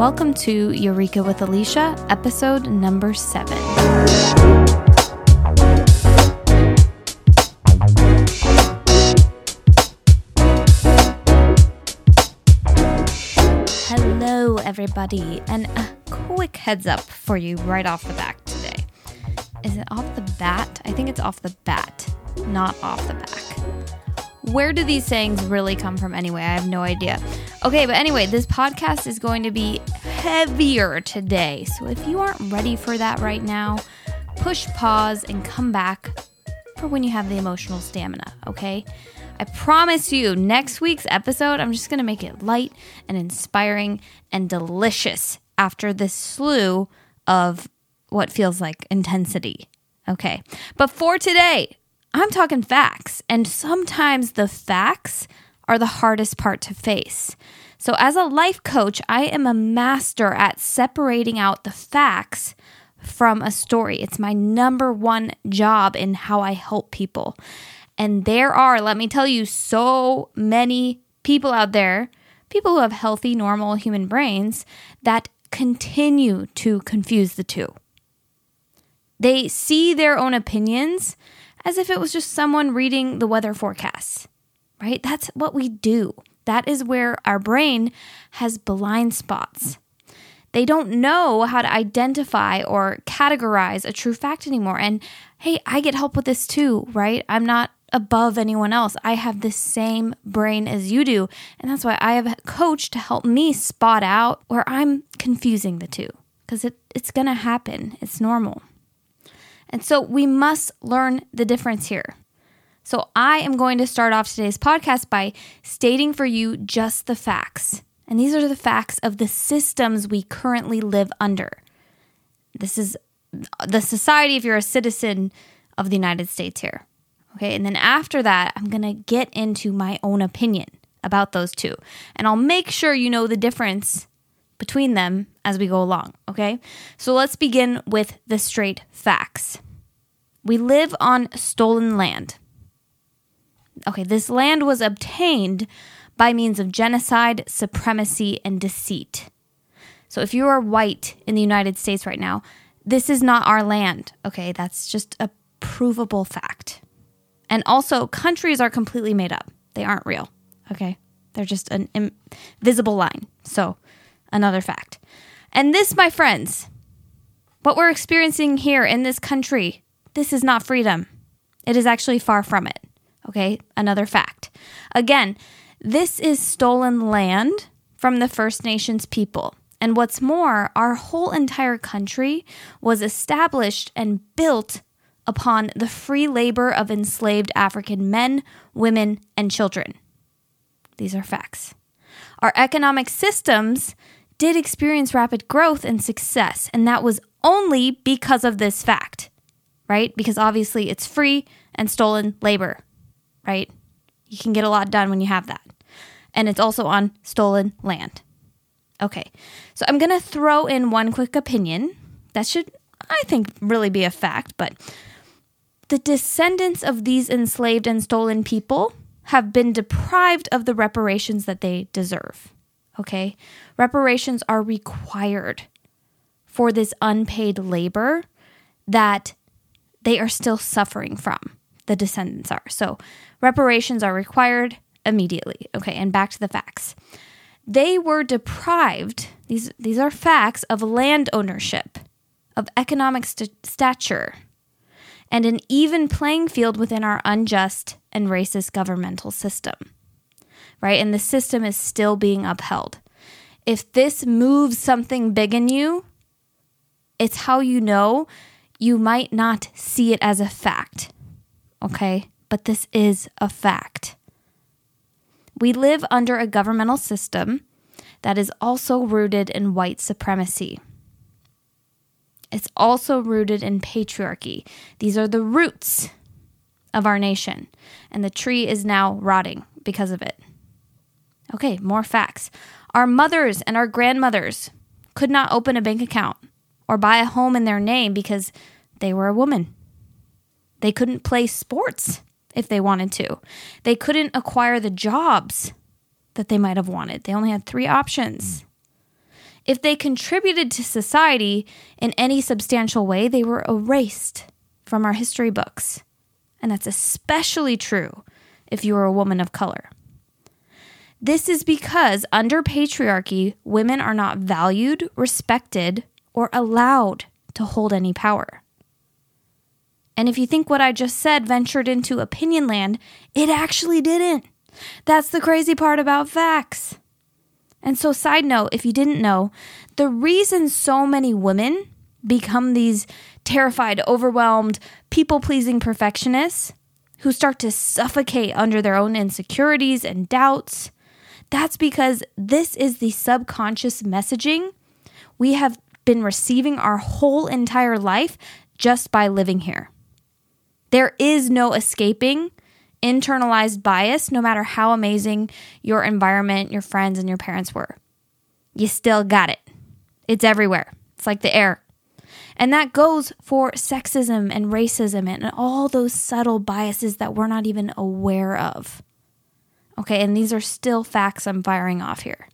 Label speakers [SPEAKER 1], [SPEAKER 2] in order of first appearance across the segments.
[SPEAKER 1] Welcome to Eureka with Ellicia, episode number seven. Hello, everybody, and a quick heads up for you right off the back today. Is it off the bat? I think it's off the bat, not off the back. Where do these sayings really come from anyway? I have no idea. Okay, but anyway, this podcast is going to be heavier today. So if you aren't ready for that right now, push pause and come back for when you have the emotional stamina, okay? I promise you, next week's episode, I'm just going to make it light and inspiring and delicious after this slew of what feels like intensity. Okay. But for today, I'm talking facts, and sometimes the facts are the hardest part to face. So, as a life coach, I am a master at separating out the facts from a story. It's my number one job in how I help people. And there are, let me tell you, so many people out there, people who have healthy, normal human brains, that continue to confuse the two. They see their own opinions as if it was just someone reading the weather forecasts, right? That's what we do. That is where our brain has blind spots. They don't know how to identify or categorize a true fact anymore. And hey, I get help with this too, right? I'm not above anyone else. I have the same brain as you do. And that's why I have a coach to help me spot out where I'm confusing the two because it, it's going to happen. It's normal. And so we must learn the difference here. So I am going to start off today's podcast by stating for you just the facts. And these are the facts of the systems we currently live under. This is the society if you're a citizen of the United States here. Okay, and then after that, I'm gonna get into my own opinion about those two. And I'll make sure you know the difference between them as we go along. Okay, so let's begin with the straight facts. We live on stolen land. Okay, this land was obtained by means of genocide, supremacy, and deceit. So if you are white in the United States right now, this is not our land. Okay, that's just a provable fact. And also, countries are completely made up. They aren't real. Okay. They're just an invisible line. So, another fact. And this, my friends, what we're experiencing here in this country, this is not freedom. It is actually far from it. Okay. Another fact. Again, this is stolen land from the First Nations people. And what's more, our whole entire country was established and built upon the free labor of enslaved African men, women, and children. These are facts. Our economic systems did experience rapid growth and success, and that was only because of this fact, right? Because obviously it's free and stolen labor, right? You can get a lot done when you have that. And it's also on stolen land. Okay, so I'm gonna throw in one quick opinion that should, I think, really be a fact, but the descendants of these enslaved and stolen people have been deprived of the reparations that they deserve. Okay? Reparations are required for this unpaid labor that they are still suffering from. The descendants are. So, reparations are required immediately. Okay, and back to the facts. They were deprived, these, these are facts, of land ownership, of economic st- stature, and an even playing field within our unjust and racist governmental system. Right? And the system is still being upheld. If this moves something big in you, it's how you know you might not see it as a fact. Okay? But this is a fact. We live under a governmental system that is also rooted in white supremacy. It's also rooted in patriarchy. These are the roots of our nation, and the tree is now rotting because of it. Okay, more facts. Our mothers and our grandmothers could not open a bank account or buy a home in their name because they were a woman. They couldn't play sports if they wanted to. They couldn't acquire the jobs that they might have wanted. They only had three options. If they contributed to society in any substantial way, they were erased from our history books. And that's especially true if you were a woman of color. This is because under patriarchy, women are not valued, respected, or allowed to hold any power. And if you think what I just said ventured into opinion land, it actually didn't. That's the crazy part about facts. And so, side note, if you didn't know, the reason so many women become these terrified, overwhelmed, people pleasing perfectionists who start to suffocate under their own insecurities and doubts, that's because this is the subconscious messaging we have been receiving our whole entire life just by living here. There is no escaping internalized bias, no matter how amazing your environment, your friends, and your parents were. You still got it. It's everywhere. It's like the air. And that goes for sexism and racism and all those subtle biases that we're not even aware of. Okay, and these are still facts I'm firing off here.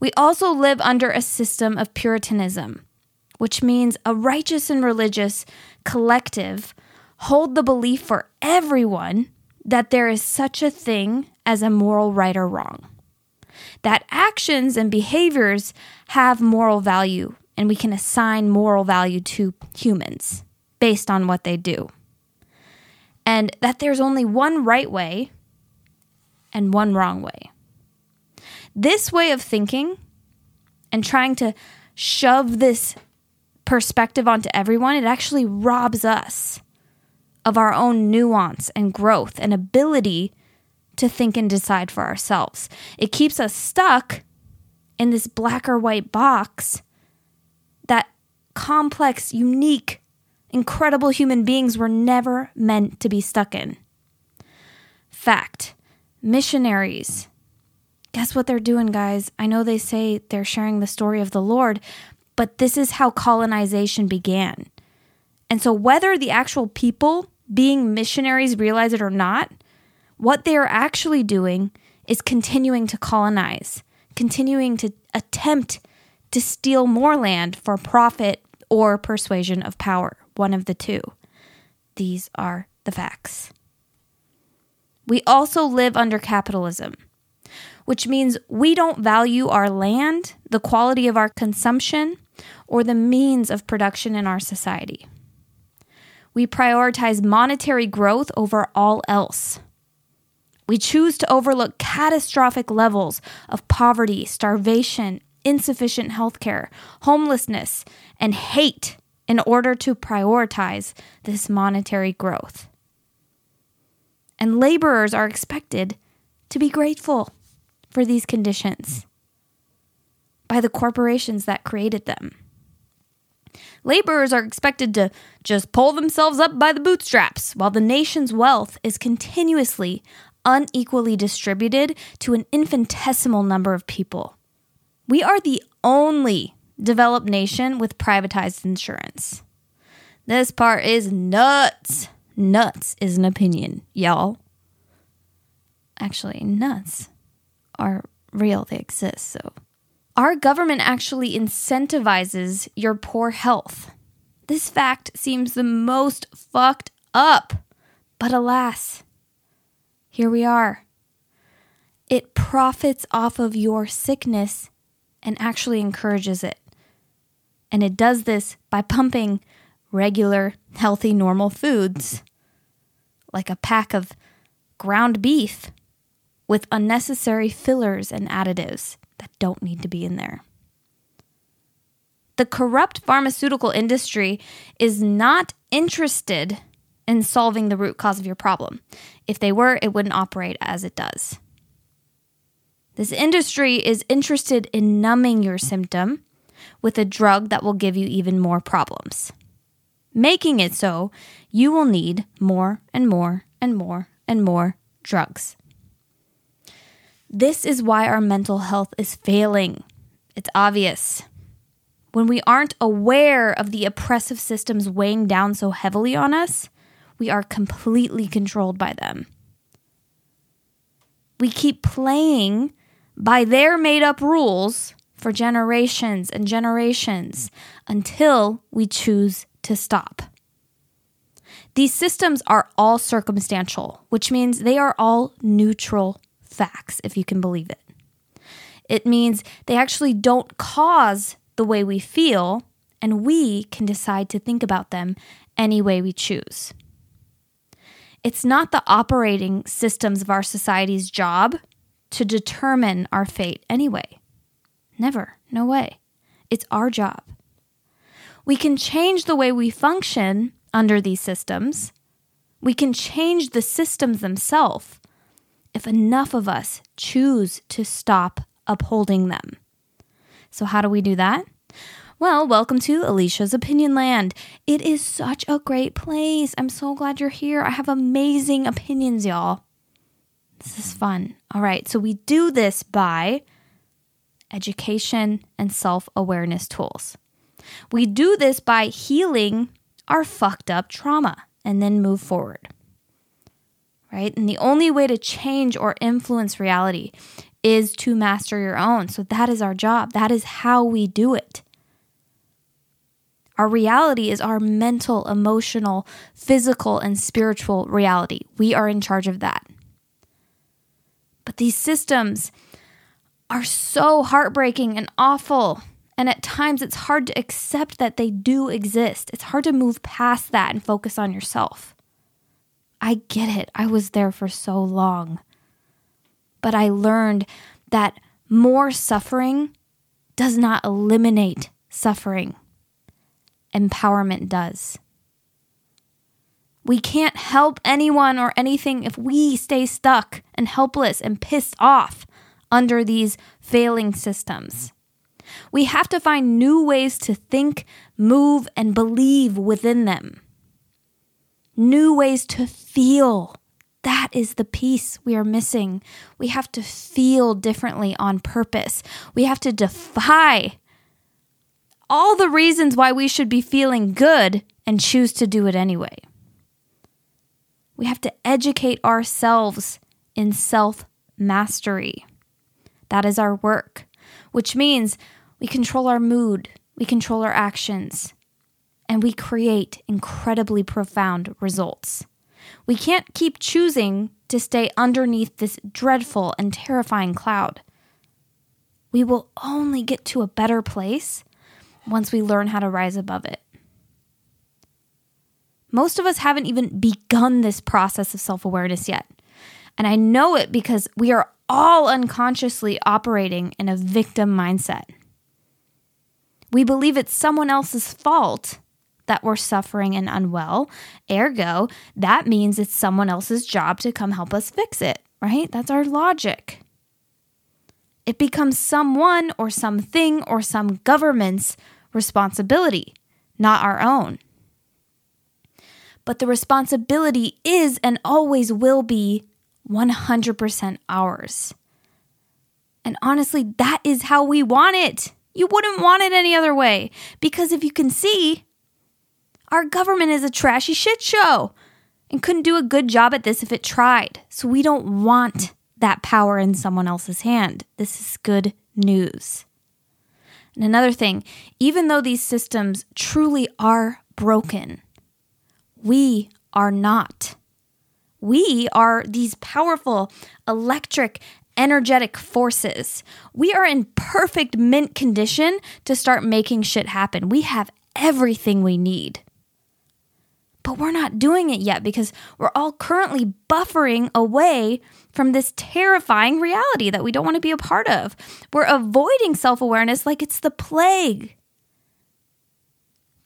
[SPEAKER 1] We also live under a system of Puritanism, which means a righteous and religious collective hold the belief for everyone that there is such a thing as a moral right or wrong. That actions and behaviors have moral value, and we can assign moral value to humans based on what they do. And that there's only one right way and one wrong way. This way of thinking and trying to shove this perspective onto everyone, it actually robs us of our own nuance and growth and ability to think and decide for ourselves. It keeps us stuck in this black or white box that complex, unique, incredible human beings were never meant to be stuck in. Fact missionaries. Guess what they're doing, guys? I know they say they're sharing the story of the Lord, but this is how colonization began. And so, whether the actual people being missionaries realize it or not, what they are actually doing is continuing to colonize, continuing to attempt to steal more land for profit or persuasion of power, one of the two. These are the facts. We also live under capitalism, which means we don't value our land, the quality of our consumption, or the means of production in our society. We prioritize monetary growth over all else. We choose to overlook catastrophic levels of poverty, starvation, insufficient healthcare, homelessness, and hate in order to prioritize this monetary growth. And laborers are expected to be grateful for these conditions by the corporations that created them. Laborers are expected to just pull themselves up by the bootstraps, while the nation's wealth is continuously unequally distributed to an infinitesimal number of people. We are the only developed nation with privatized insurance. This part is nuts. Nuts is an opinion, y'all. Actually, nuts are real, they exist, so our government actually incentivizes your poor health. This fact seems the most fucked up, but alas, here we are. It profits off of your sickness and actually encourages it. And it does this by pumping regular, healthy, normal foods, like a pack of ground beef, with unnecessary fillers and additives that don't need to be in there. The corrupt pharmaceutical industry is not interested in solving the root cause of your problem. If they were, it wouldn't operate as it does. This industry is interested in numbing your symptom with a drug that will give you even more problems. Making it so, you will need more and more and more and more drugs. This is why our mental health is failing. It's obvious. When we aren't aware of the oppressive systems weighing down so heavily on us, we are completely controlled by them. We keep playing by their made up rules, for generations and generations until we choose to stop. These systems are all circumstantial, which means they are all neutral facts, if you can believe it. It means they actually don't cause the way we feel, and we can decide to think about them any way we choose. It's not the operating systems of our society's job to determine our fate anyway. Never. No way. It's our job. We can change the way we function under these systems. We can change the systems themselves if enough of us choose to stop upholding them. So, how do we do that? Well, welcome to Ellicia's Opinion Land. It is such a great place. I'm so glad you're here. I have amazing opinions, y'all. This is fun. All right, so we do this by education and self awareness tools. We do this by healing our fucked up trauma and then move forward. Right? And the only way to change or influence reality is to master your own. So that is our job. That is how we do it. Our reality is our mental, emotional, physical, and spiritual reality. We are in charge of that. But these systems are so heartbreaking and awful. And at times it's hard to accept that they do exist. It's hard to move past that and focus on yourself. I get it. I was there for so long. But I learned that more suffering does not eliminate suffering empowerment does. We can't help anyone or anything if we stay stuck and helpless and pissed off under these failing systems. We have to find new ways to think, move, and believe within them. New ways to feel. That is the piece we are missing. We have to feel differently on purpose. We have to defy all the reasons why we should be feeling good and choose to do it anyway. We have to educate ourselves in self mastery. That is our work, which means we control our mood, we control our actions, and we create incredibly profound results. We can't keep choosing to stay underneath this dreadful and terrifying cloud. We will only get to a better place once we learn how to rise above it. Most of us haven't even begun this process of self awareness yet. And I know it because we are all unconsciously operating in a victim mindset. We believe it's someone else's fault that we're suffering and unwell. Ergo, that means it's someone else's job to come help us fix it, right? That's our logic. It becomes someone or something or some government's responsibility, not our own. But the responsibility is and always will be 100% ours. And honestly, that is how we want it. You wouldn't want it any other way. Because if you can see, our government is a trashy shit show and couldn't do a good job at this if it tried. So we don't want that power in someone else's hand. This is good news. And another thing, even though these systems truly are broken, we are not. We are these powerful, electric, energetic forces. We are in perfect mint condition to start making shit happen. We have everything we need. But we're not doing it yet because we're all currently buffering away from this terrifying reality that we don't want to be a part of. We're avoiding self awareness like it's the plague.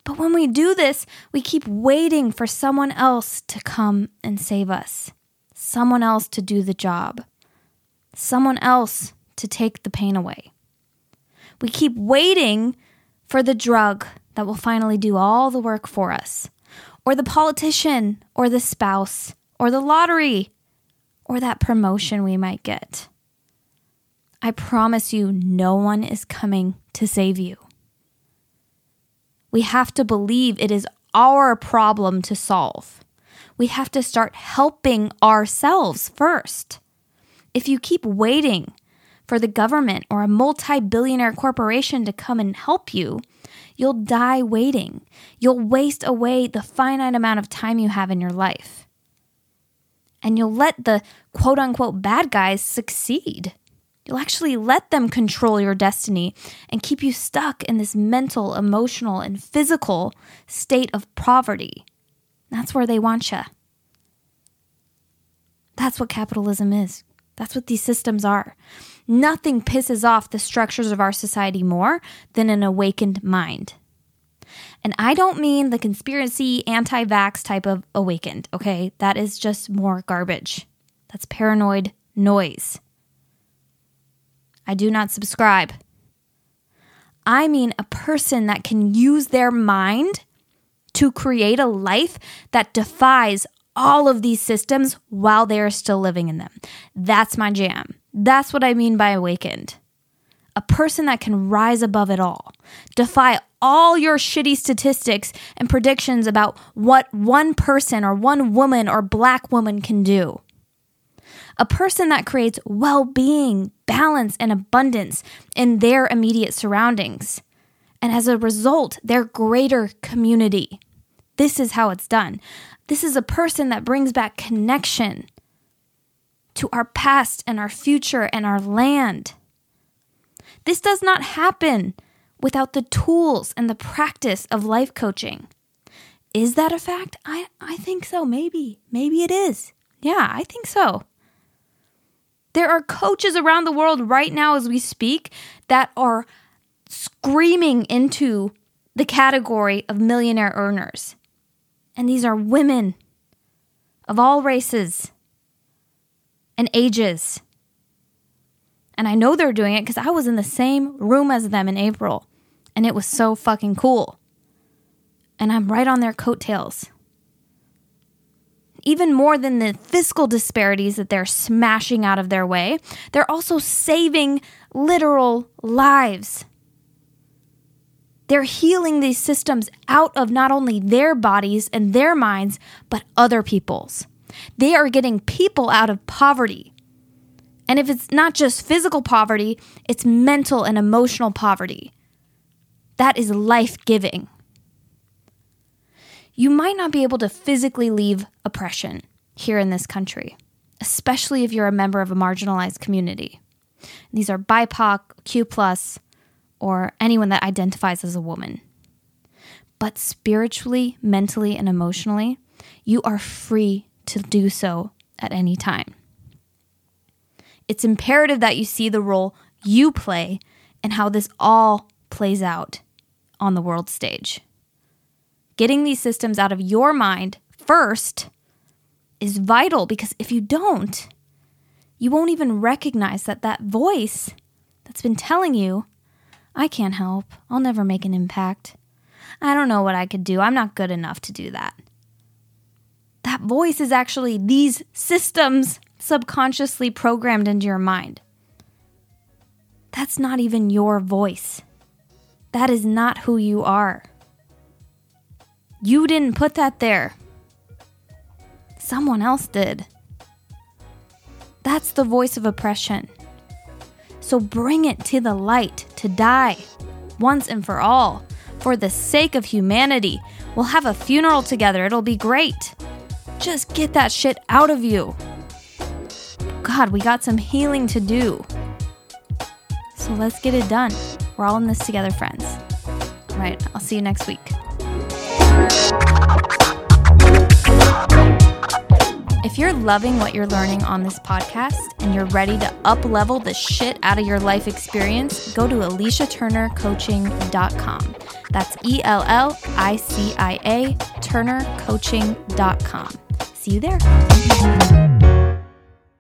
[SPEAKER 1] But when we do this, we keep waiting for someone else to come and save us, someone else to do the job, someone else to take the pain away. We keep waiting for the drug that will finally do all the work for us, or the politician, or the spouse, or the lottery, or that promotion we might get. I promise you, no one is coming to save you. We have to believe it is our problem to solve. We have to start helping ourselves first. If you keep waiting for the government or a multi billionaire corporation to come and help you, you'll die waiting. You'll waste away the finite amount of time you have in your life. And you'll let the quote unquote bad guys succeed. You'll actually let them control your destiny and keep you stuck in this mental, emotional, and physical state of poverty. That's where they want you. That's what capitalism is. That's what these systems are. Nothing pisses off the structures of our society more than an awakened mind. And I don't mean the conspiracy, anti vax type of awakened, okay? That is just more garbage. That's paranoid noise. I do not subscribe. I mean a person that can use their mind to create a life that defies all of these systems while they are still living in them. That's my jam. That's what I mean by awakened. A person that can rise above it all, defy all your shitty statistics and predictions about what one person or one woman or black woman can do. A person that creates well being, balance, and abundance in their immediate surroundings. And as a result, their greater community. This is how it's done. This is a person that brings back connection to our past and our future and our land. This does not happen without the tools and the practice of life coaching. Is that a fact? I, I think so. Maybe. Maybe it is. Yeah, I think so. There are coaches around the world right now as we speak that are screaming into the category of millionaire earners. And these are women of all races and ages. And I know they're doing it because I was in the same room as them in April. And it was so fucking cool. And I'm right on their coattails. Even more than the fiscal disparities that they're smashing out of their way, they're also saving literal lives. They're healing these systems out of not only their bodies and their minds, but other people's. They are getting people out of poverty. And if it's not just physical poverty, it's mental and emotional poverty. That is life giving. You might not be able to physically leave oppression here in this country, especially if you're a member of a marginalized community. These are BIPOC, Q, or anyone that identifies as a woman. But spiritually, mentally, and emotionally, you are free to do so at any time. It's imperative that you see the role you play and how this all plays out on the world stage. Getting these systems out of your mind first is vital because if you don't, you won't even recognize that that voice that's been telling you I can't help. I'll never make an impact. I don't know what I could do. I'm not good enough to do that. That voice is actually these systems subconsciously programmed into your mind. That's not even your voice. That is not who you are. You didn't put that there. Someone else did. That's the voice of oppression. So bring it to the light to die once and for all. For the sake of humanity, we'll have a funeral together. It'll be great. Just get that shit out of you. God, we got some healing to do. So let's get it done. We're all in this together, friends. All right, I'll see you next week. If you're loving what you're learning on this podcast and you're ready to up level the shit out of your life experience, go to ElliciaTurnerCoaching.com. That's E L L I C I A TurnerCoaching.com. See you there.